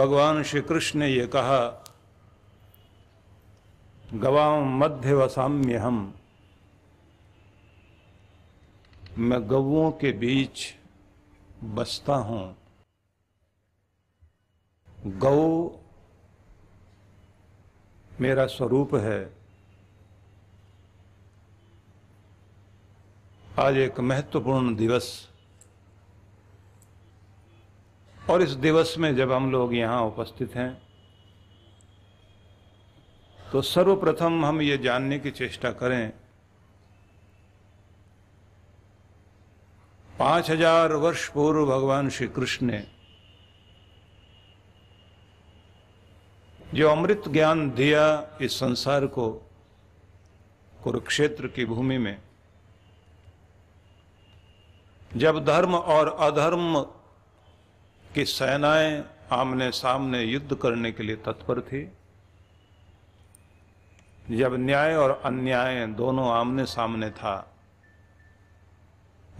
भगवान श्री कृष्ण ने ये कहा गवाम मध्य वसाम्य हम मैं गवों के बीच बसता हूँ। गौ मेरा स्वरूप है। आज एक महत्वपूर्ण दिवस और इस दिवस में जब हम लोग यहाँ उपस्थित हैं तो सर्वप्रथम हम ये जानने की चेष्टा करें, पाँच हज़ार वर्ष पूर्व भगवान श्री कृष्ण ने जो अमृत ज्ञान दिया इस संसार को, कुरुक्षेत्र की भूमि में, जब धर्म और अधर्म की सेनाएँ आमने सामने युद्ध करने के लिए तत्पर थी। जब न्याय और अन्याय दोनों आमने सामने था,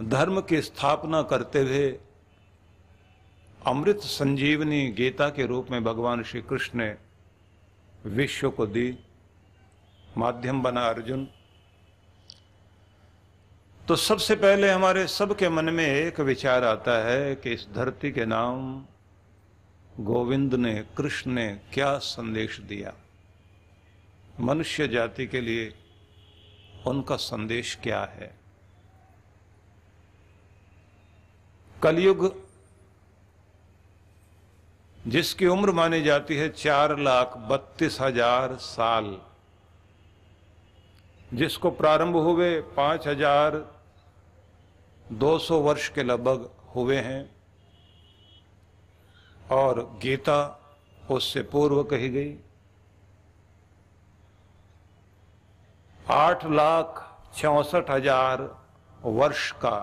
धर्म की स्थापना करते हुए अमृत संजीवनी गीता के रूप में भगवान श्री कृष्ण ने विश्व को दी, माध्यम बना अर्जुन। तो सबसे पहले हमारे सबके मन में एक विचार आता है कि इस धरती के नाम गोविंद ने, कृष्ण ने क्या संदेश दिया? मनुष्य जाति के लिए उनका संदेश क्या है? कलयुग जिसकी उम्र मानी जाती है चार लाख बत्तीस हज़ार साल। जिसको प्रारंभ हुए पाँच हज़ार दो सौ वर्ष के लगभग हुए हैं और गीता उससे पूर्व कही गई। आठ लाख चौसठ हज़ार वर्ष का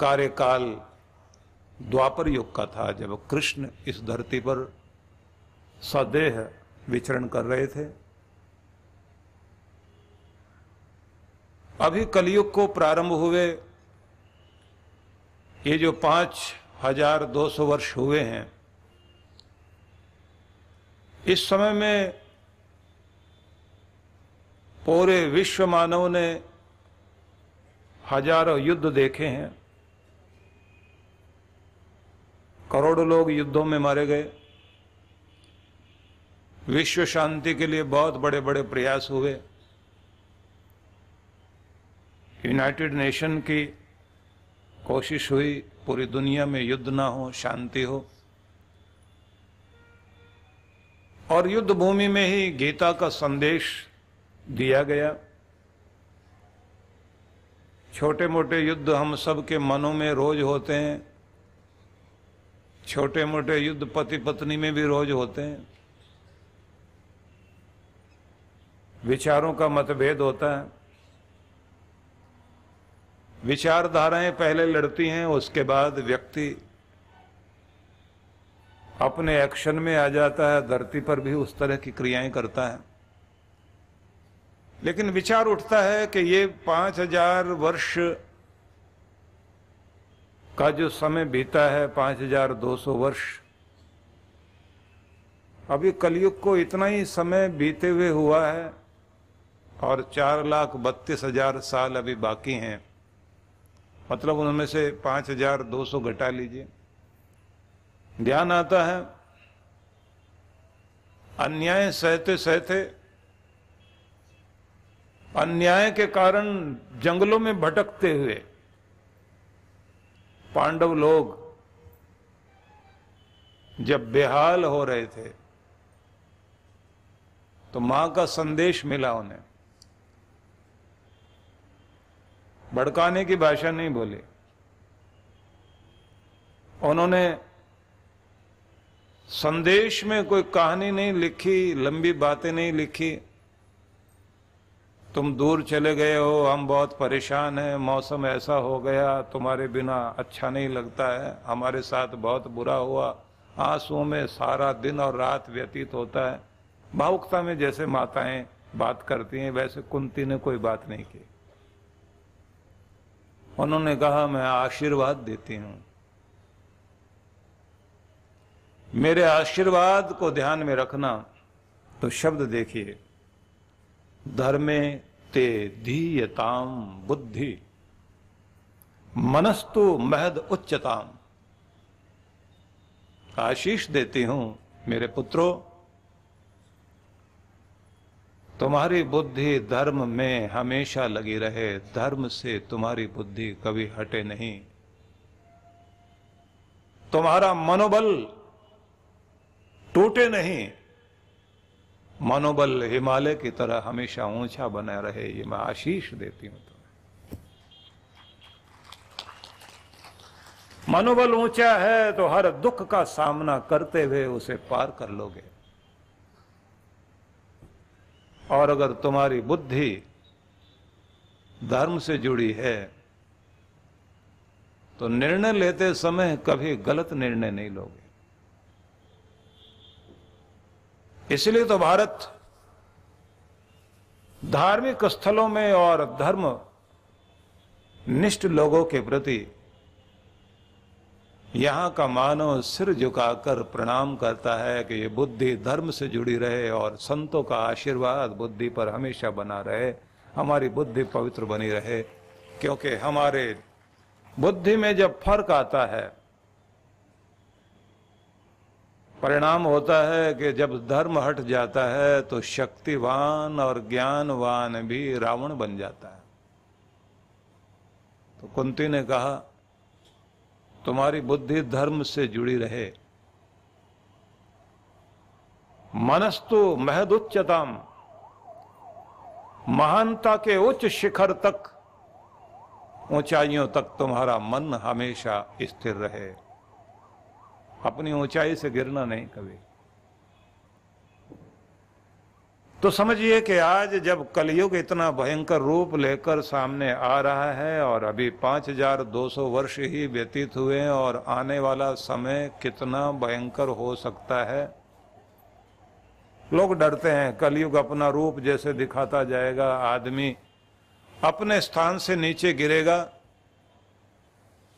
कार्यकाल द्वापर युग का था जब कृष्ण इस धरती पर सदेह विचरण कर रहे थे। अभी कलयुग को प्रारंभ हुए, ये जो पाँच हज़ार दो सौ वर्ष हुए हैं, इस समय में पूरे विश्व मानव ने हज़ारों युद्ध देखे हैं। करोड़ों लोग युद्धों में मारे गए। विश्व शांति के लिए बहुत बड़े बड़े प्रयास हुए। यूनाइटेड नेशन की कोशिश हुई, पूरी दुनिया में युद्ध ना हो, शांति हो। और युद्ध भूमि में ही गीता का संदेश दिया गया। छोटे मोटे युद्ध हम सब के मनों में रोज होते हैं। छोटे मोटे युद्ध पति पत्नी में भी रोज होते हैं। विचारों का मतभेद होता है। विचारधाराएँ पहले लड़ती हैं, उसके बाद व्यक्ति अपने एक्शन में आ जाता है, धरती पर भी उस तरह की क्रियाएँ करता है। लेकिन विचार उठता है कि ये पाँच हज़ार वर्ष का जो समय बीता है, पाँच हज़ार दो सौ वर्ष, अभी कलयुग को इतना ही समय बीते हुए हुआ है और चार लाख बत्तीस हज़ार साल अभी बाकी हैं। मतलब उनमें से पाँच हज़ार दो सौ घटा लीजिए। ध्यान आता है, अन्याय सहते सहते, अन्याय के कारण जंगलों में भटकते हुए पांडव लोग जब बेहाल हो रहे थे तो माँ का संदेश मिला उन्हें। भड़काने की भाषा नहीं बोली। उन्होंने संदेश में कोई कहानी नहीं लिखी, लंबी बातें नहीं लिखी। तुम दूर चले गए हो, हम बहुत परेशान हैं, मौसम ऐसा हो गया, तुम्हारे बिना अच्छा नहीं लगता है, हमारे साथ बहुत बुरा हुआ। आंसुओं में सारा दिन और रात व्यतीत होता है। भावुकता में जैसे माताएँ बात करती हैं, वैसे कुंती ने कोई बात नहीं की। उन्होंने कहा, मैं आशीर्वाद देती हूँ। मेरे आशीर्वाद को ध्यान में रखना तो शब्द देखिए, धर्मे ते धीयताम बुद्धि, मनस्तु महद उच्चताम। आशीष देती हूँ मेरे पुत्रों तुम्हारी बुद्धि धर्म में हमेशा लगी रहे, धर्म से तुम्हारी बुद्धि कभी हटे नहीं। तुम्हारा मनोबल टूटे नहीं। मनोबल हिमालय की तरह हमेशा ऊँचा बना रहे, ये मैं आशीष देती हूँ तुम्हें। मनोबल ऊँचा है तो हर दुख का सामना करते हुए उसे पार कर लोगे। और अगर तुम्हारी बुद्धि धर्म से जुड़ी है तो निर्णय लेते समय कभी गलत निर्णय नहीं लोगे। इसलिए तो भारत धार्मिक स्थलों में और धर्म निष्ठ लोगों के प्रति यहाँ का मानव सिर झुकाकर प्रणाम करता है कि ये बुद्धि धर्म से जुड़ी रहे और संतों का आशीर्वाद बुद्धि पर हमेशा बना रहे। हमारी बुद्धि पवित्र बनी रहे, क्योंकि हमारे बुद्धि में जब फ़र्क आता है, परिणाम होता है कि जब धर्म हट जाता है तो शक्तिवान और ज्ञानवान भी रावण बन जाता है। तो कुंती ने कहा तुम्हारी बुद्धि धर्म से जुड़ी रहे। मनस्तु महदुच्चतम। महानता के उच्च शिखर तक, ऊंचाइयों तक तुम्हारा मन हमेशा स्थिर रहे। अपनी ऊंचाई से गिरना नहीं कभी। तो समझिए कि आज जब कलयुग इतना भयंकर रूप लेकर सामने आ रहा है और अभी 5200 वर्ष ही व्यतीत हुए और आने वाला समय कितना भयंकर हो सकता है। लोग डरते हैं, कलयुग अपना रूप जैसे दिखाता जाएगा, आदमी अपने स्थान से नीचे गिरेगा।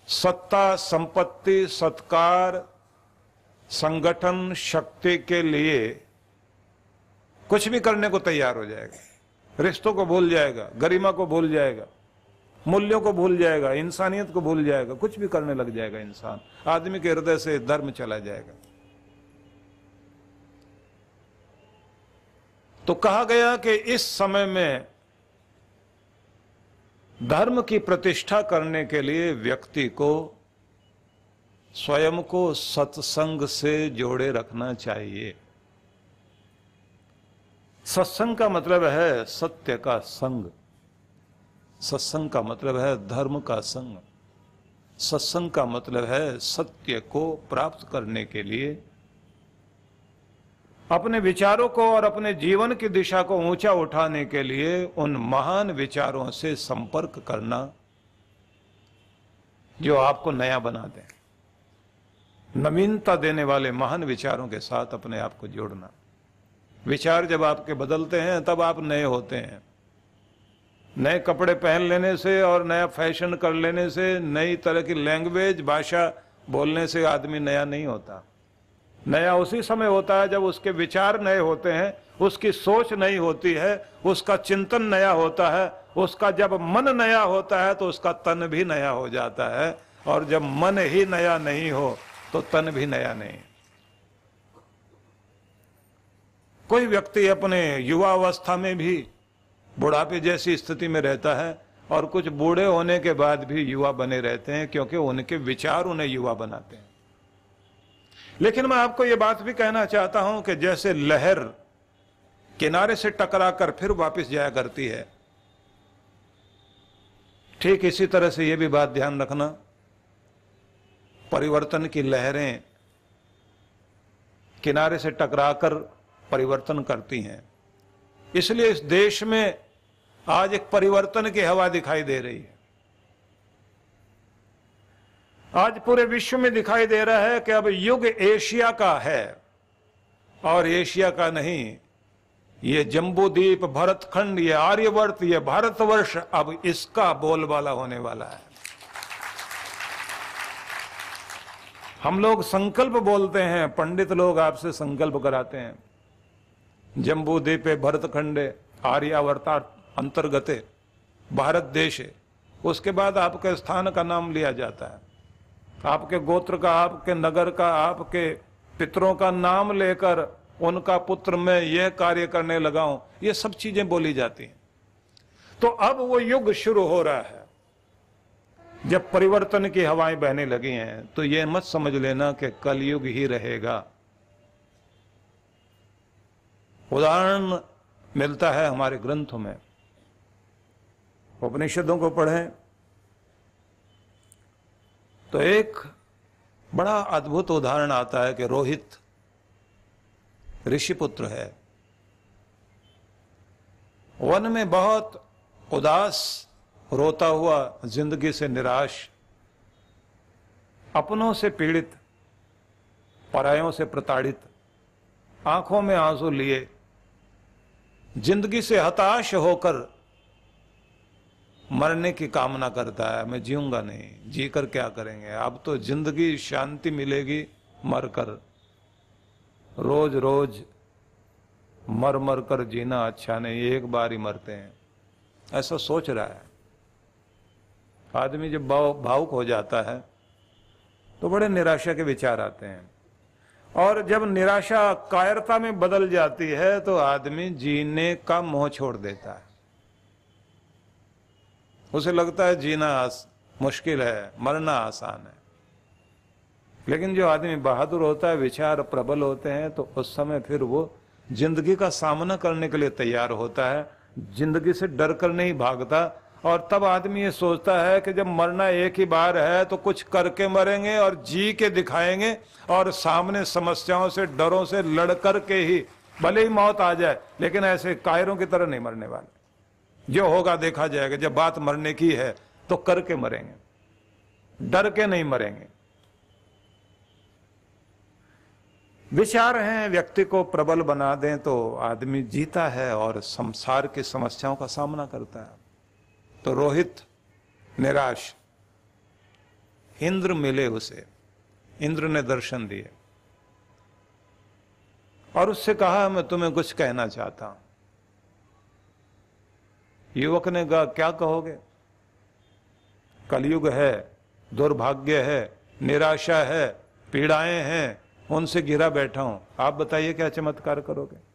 सत्ता, संपत्ति, सत्कार, संगठन, शक्ति के लिए कुछ भी करने को तैयार हो जाएगा। रिश्तों को भूल जाएगा, गरिमा को भूल जाएगा, मूल्यों को भूल जाएगा, इंसानियत को भूल जाएगा, कुछ भी करने लग जाएगा इंसान। आदमी के हृदय से धर्म चला जाएगा। तो कहा गया कि इस समय में धर्म की प्रतिष्ठा करने के लिए व्यक्ति को स्वयं को सत्संग से जोड़े रखना चाहिए। सत्संग का मतलब है सत्य का संग। सत्संग का मतलब है धर्म का संग। सत्संग का मतलब है सत्य को प्राप्त करने के लिए। अपने विचारों को और अपने जीवन की दिशा को ऊँचा उठाने के लिए उन महान विचारों से संपर्क करना जो आपको नया बना दें। नवीनता देने वाले महान विचारों के साथ अपने आप को जोड़ना। विचार जब आपके बदलते हैं, तब आप नए होते हैं। नए कपड़े पहन लेने से और नया फ़ैशन कर लेने से, नई तरह की लैंग्वेज भाषा बोलने से आदमी नया नहीं होता। नया उसी समय होता है जब उसके विचार नए होते हैं, उसकी सोच नई होती है, उसका चिंतन नया होता है, उसका जब मन नया होता है तो उसका तन भी नया हो जाता है। और जब मन ही नया नहीं हो तो तन भी नया नहीं। कोई व्यक्ति अपने युवा अवस्था में भी बुढ़ापे जैसी स्थिति में रहता है और कुछ बूढ़े होने के बाद भी युवा बने रहते हैं क्योंकि उनके विचार उन्हें युवा बनाते हैं। लेकिन मैं आपको यह बात भी कहना चाहता हूँ कि जैसे लहर किनारे से टकराकर फिर वापस जाया करती है, ठीक इसी तरह से यह भी बात ध्यान रखना, परिवर्तन की लहरें किनारे से टकराकर परिवर्तन करती हैं। इसलिए इस देश में आज एक परिवर्तन की हवा दिखाई दे रही है। आज पूरे विश्व में दिखाई दे रहा है कि अब युग एशिया का है और एशिया का नहीं, ये जम्बूद्वीप, भरतखंड, ये आर्यवर्त, ये भारतवर्ष अब इसका बोलबाला होने वाला है। हम लोग संकल्प बोलते हैं, पंडित लोग आपसे संकल्प कराते हैं। जम्बू द्वीपे भरत खंडे आर्यावर्ता अंतर्गते, भारत देश। है उसके बाद आपके स्थान का नाम लिया जाता है। आपके गोत्र का, आपके नगर का, आपके पितरों का नाम लेकर उनका पुत्र मैं यह कार्य करने लगा हूँ। ये सब चीज़ें बोली जाती हैं। तो अब वो युग शुरू हो रहा है। जब परिवर्तन की हवाएँ बहने लगी हैं तो यह मत समझ लेना कि कलयुग ही रहेगा। उदाहरण मिलता है हमारे ग्रंथों में। उपनिषदों को पढ़ें तो एक बड़ा अद्भुत उदाहरण आता है कि रोहित ऋषिपुत्र है। वन में बहुत उदास, रोता हुआ, ज़िंदगी से निराश, अपनों से पीड़ित, परायों से प्रताड़ित, आँखों में आँसू लिए ज़िंदगी से हताश होकर मरने की कामना करता है, मैं जीऊँगा नहीं। जी कर क्या करेंगे? अब तो ज़िंदगी शांति मिलेगी मर कर रोज रोज मर मर कर जीना अच्छा नहीं, एक बार ही मरते हैं। ऐसा सोच रहा है। आदमी जब भाव भावुक हो जाता है तो बड़े निराशा के विचार आते हैं। और जब निराशा कायरता में बदल जाती है तो आदमी जीने का मोह छोड़ देता है। उसे लगता है जीना मुश्किल है, मरना आसान है। लेकिन जो आदमी बहादुर होता है, विचार प्रबल होते हैं तो उस समय फिर वो ज़िंदगी का सामना करने के लिए तैयार होता है। ज़िंदगी से डर कर नहीं भागता और तब आदमी ये सोचता है कि जब मरना एक ही बार है तो कुछ करके मरेंगे और जी के दिखाएँगे और सामने समस्याओं से, डरों से लड़ कर के ही भले ही मौत आ जाए, लेकिन ऐसे कायरों की तरह नहीं मरने वाले। जो होगा देखा जाएगा, जब बात मरने की है तो करके मरेंगे, डर के नहीं मरेंगे। विचार हैं, व्यक्ति को प्रबल बना दें तो आदमी जीता है और संसार की समस्याओं का सामना करता है। तो रोहित निराश। इंद्र मिले उसे। इंद्र ने दर्शन दिए। और उससे कहा, मैं तुम्हें कुछ कहना चाहता हूँ। युवक ने कहा, क्या कहोगे? कलयुग है, दुर्भाग्य है, निराशा है, पीड़ाएँ हैं, उनसे गिरा बैठा हूँ। आप बताइए, क्या चमत्कार करोगे?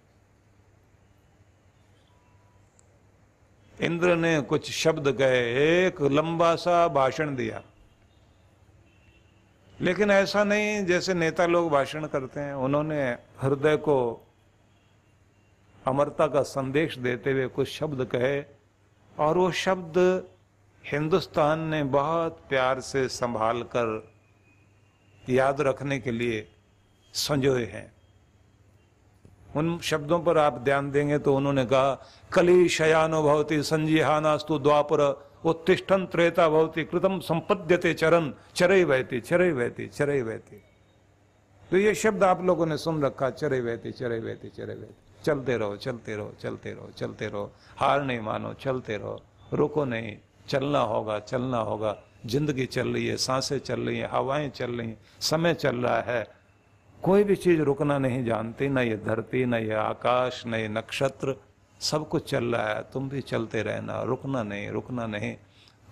इंद्र ने कुछ शब्द कहे, एक लंबा सा भाषण दिया। लेकिन ऐसा नहीं जैसे नेता लोग भाषण करते हैं, उन्होंने हृदय को अमरता का संदेश देते हुए कुछ शब्द कहे, और वो शब्द हिंदुस्तान ने बहुत प्यार से संभाल कर याद रखने के लिए संजोए हैं। उन शब्दों पर आप ध्यान देंगे तो उन्होंने कहा, कली शयानो भवती, संजीहानास्तु द्वापर, उत्तिष्ठन त्रेता भवती कृतम संपद्यते चरण चरई बहती चरई बहती चरई बहती तो ये शब्द आप लोगों ने सुन रखा चरे बहती चरे बहती चरे बहती चलते रहो चलते रहो चलते रहो चलते रहो। हार नहीं मानो, चलते रहो। रुको नहीं, चलना होगा चलना होगा। ज़िंदगी चल रही है, साँसें चल रही हैं, हवाएँ चल रही हैं, समय चल रहा है। कोई भी चीज़ रुकना नहीं जानती, न ये धरती, न ये आकाश, न ये नक्षत्र, सब कुछ चल रहा है, तुम भी चलते रहना, रुकना नहीं रुकना नहीं।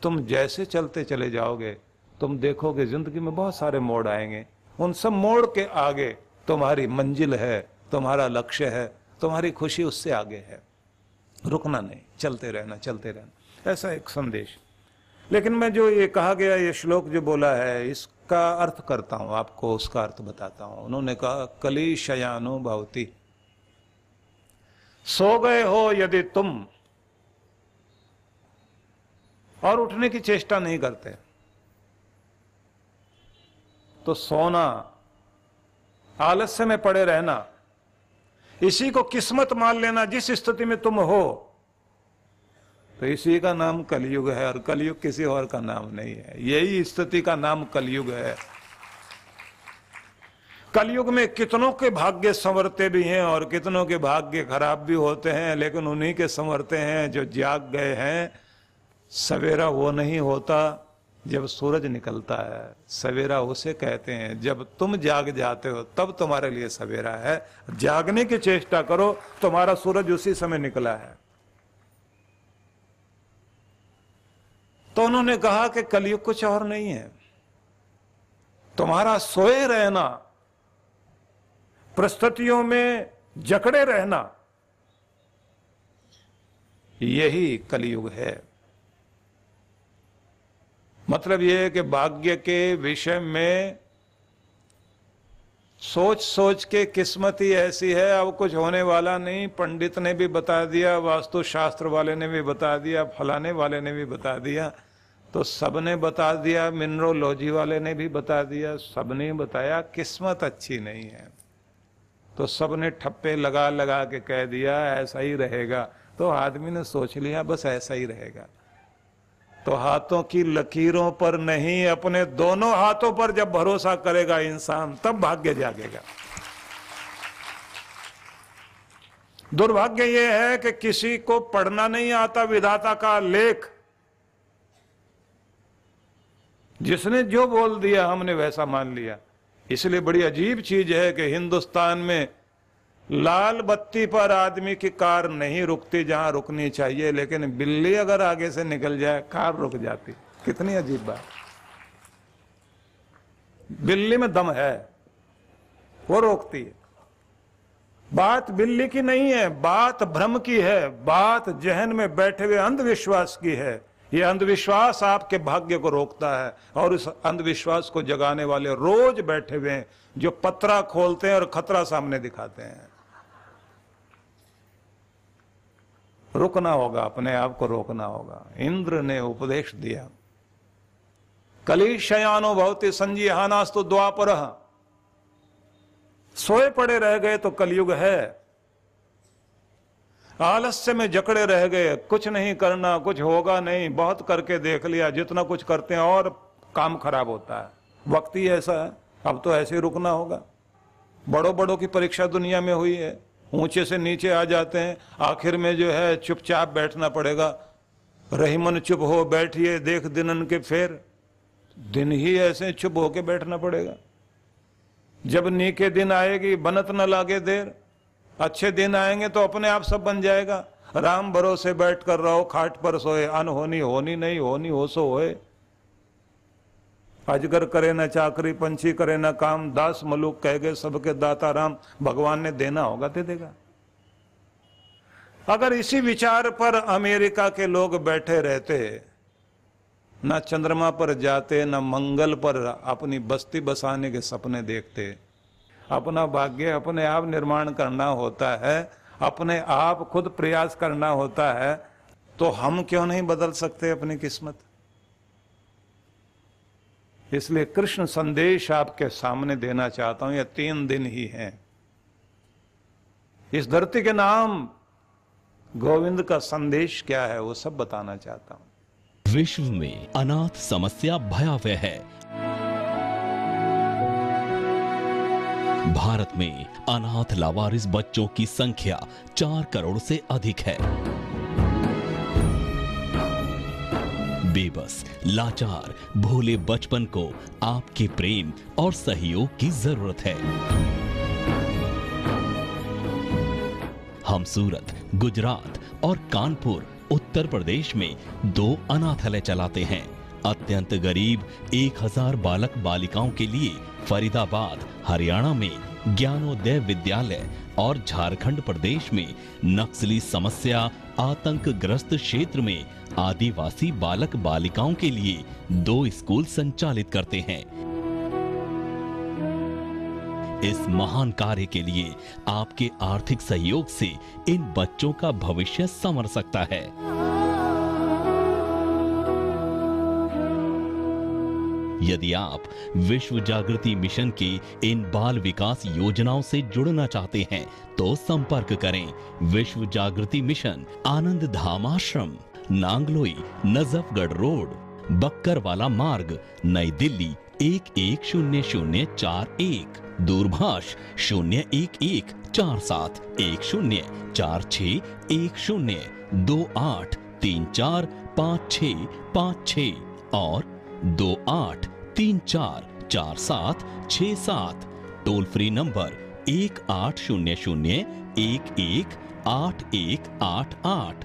तुम जैसे चलते चले जाओगे, तुम देखोगे ज़िंदगी में बहुत सारे मोड़ आएँगे। उन सब मोड़ के आगे तुम्हारी मंजिल है, तुम्हारा लक्ष्य है, तुम्हारी खुशी उससे आगे है। रुकना नहीं, चलते रहना चलते रहना। ऐसा एक संदेश। लेकिन मैं जो ये कहा गया, ये श्लोक जो बोला है इसका अर्थ करता हूँ, आपको उसका अर्थ बताता हूँ। उन्होंने कहा कली शयानो भवती। सो गए हो यदि तुम, और उठने की चेष्टा नहीं करते तो सोना, आलस्य में पड़े रहना, इसी को किस्मत मान लेना जिस स्थिति में तुम हो तो इसी का नाम कलयुग है और कलयुग किसी और का नाम नहीं है। यही स्थिति का नाम कलयुग है। कलयुग में कितनों के भाग्य संवरते भी हैं और कितनों के भाग्य खराब भी होते हैं, लेकिन उन्हीं के संवरते हैं जो जाग गए हैं। सवेरा वो नहीं होता जब सूरज निकलता है। सवेरा उसे कहते हैं, जब तुम जाग जाते हो, तब तुम्हारे लिए सवेरा है। जागने की चेष्टा करो, तुम्हारा सूरज उसी समय निकला है। तो उन्होंने कहा कि कलयुग कुछ और नहीं है। तुम्हारा सोए रहना, प्रस्तुतियों में जकड़े रहना, यही कलयुग है। मतलब यह है कि भाग्य के विषय में सोच सोच के किस्मत ही ऐसी है, अब कुछ होने वाला नहीं। पंडित ने भी बता दिया वास्तु शास्त्र वाले ने भी बता दिया, फलाने वाले ने भी बता दिया। तो सबने बता दिया, मिनरोलॉजी वाले ने भी बता दिया, सबने बताया, किस्मत अच्छी नहीं है। तो सबने ठप्पे लगा लगा के कह दिया, ऐसा ही रहेगा। तो आदमी ने सोच लिया, बस ऐसा ही रहेगा। तो हाथों की लकीरों पर नहीं, अपने दोनों हाथों पर जब भरोसा करेगा इंसान, तब भाग्य जागेगा। दुर्भाग्य यह है कि किसी को पढ़ना नहीं आता, विधाता का लेख। जिसने जो बोल दिया, हमने वैसा मान लिया। इसलिए बड़ी अजीब चीज़ है कि हिंदुस्तान में लाल बत्ती पर आदमी की कार नहीं रुकती जहाँ रुकनी चाहिए, लेकिन बिल्ली अगर आगे से निकल जाए, कार रुक जाती। कितनी अजीब बात। बिल्ली में दम है, वो रोकती है। बात बिल्ली की नहीं है, बात भ्रम की है, बात जहन में बैठे हुए अंधविश्वास की है। ये अंधविश्वास आपके भाग्य को रोकता है, और उस अंधविश्वास को जगाने वाले रोज बैठे हुए हैं, जो पत्रा खोलते हैं और खतरा सामने दिखाते हैं। रुकना होगा, अपने आप को रोकना होगा। इंद्र ने उपदेश दिया। कली शयानो भवती संजीहानास्तु द्वापर। सोए पड़े रह गए तो कलयुग है। आलस्य में जकड़े रह गए, कुछ नहीं करना, कुछ होगा नहीं, बहुत करके देख लिया, जितना कुछ करते हैं और काम खराब होता है। वक्त ही ऐसा है, अब तो ऐसे ही रुकना होगा। बड़ों बड़ों की परीक्षा दुनिया में हुई है। ऊँचे से नीचे आ जाते हैं। आखिर में जो है चुपचाप बैठना पड़ेगा। रहीमन चुप हो बैठिए, देख दिनन के फेर। दिन ही ऐसे चुप होके बैठना पड़ेगा। जब नीके दिन आएगी, बनत न लागे देर। अच्छे दिन आएँगे तो अपने आप सब बन जाएगा। राम भरोसे बैठ कर रहो, खाट पर सोए। अनहोनी होनी नहीं, होनी हो सो होए। अजगर करे न चाकरी, पंछी करे न काम, दास मलुक कह गए सबके दाता राम। भगवान ने देना होगा, दे देगा। अगर इसी विचार पर अमेरिका के लोग बैठे रहते, न चंद्रमा पर जाते, न मंगल पर अपनी बस्ती बसाने के सपने देखते, अपना भाग्य अपने आप निर्माण करना होता है, अपने आप खुद प्रयास करना होता है तो हम क्यों नहीं बदल सकते अपनी किस्मत? इसलिए कृष्ण संदेश आपके सामने देना चाहता हूँ, यह तीन दिन ही हैं। इस धरती के नाम गोविंद का संदेश क्या है, वो सब बताना चाहता हूँ। विश्व में अनाथ समस्या भयावह है। भारत में अनाथ लावारिस बच्चों की संख्या चार करोड़ से अधिक है। बेबस, लाचार, भोले बचपन को आपके प्रेम और सहयोग की ज़रूरत है। हम सूरत, गुजरात और कानपुर, उत्तर प्रदेश में दो अनाथालय चलाते हैं। अत्यंत गरीब 1000 बालक बालिकाओं के लिए फरीदाबाद, हरियाणा में ज्ञानोदय विद्यालय और झारखंड प्रदेश में नक्सली समस्या आतंक ग्रस्त क्षेत्र में आदिवासी बालक बालिकाओं के लिए दो स्कूल संचालित करते हैं। इस महान कार्य के लिए आपके आर्थिक सहयोग से इन बच्चों का भविष्य संवर सकता है। यदि आप विश्व जागृति मिशन की इन बाल विकास योजनाओं से जुड़ना चाहते हैं तो संपर्क करें विश्व जागृति मिशन आनंद धाम आश्रम, नांगलोई, नजफगढ़ रोड बक्कर वाला मार्ग, नई दिल्ली, एक एक शून्य शून्य चार एक, दूरभाष शून्य एक एक चार सात एक शून्य चार छ एक शून्य, दो आठ तीन चार पाँच छ पाँच छ और दो आठ तीन चार चार सात छ सात। टोल फ्री नंबर एक आठ शून्य शून्य एक एक आठ एक आठ आठ।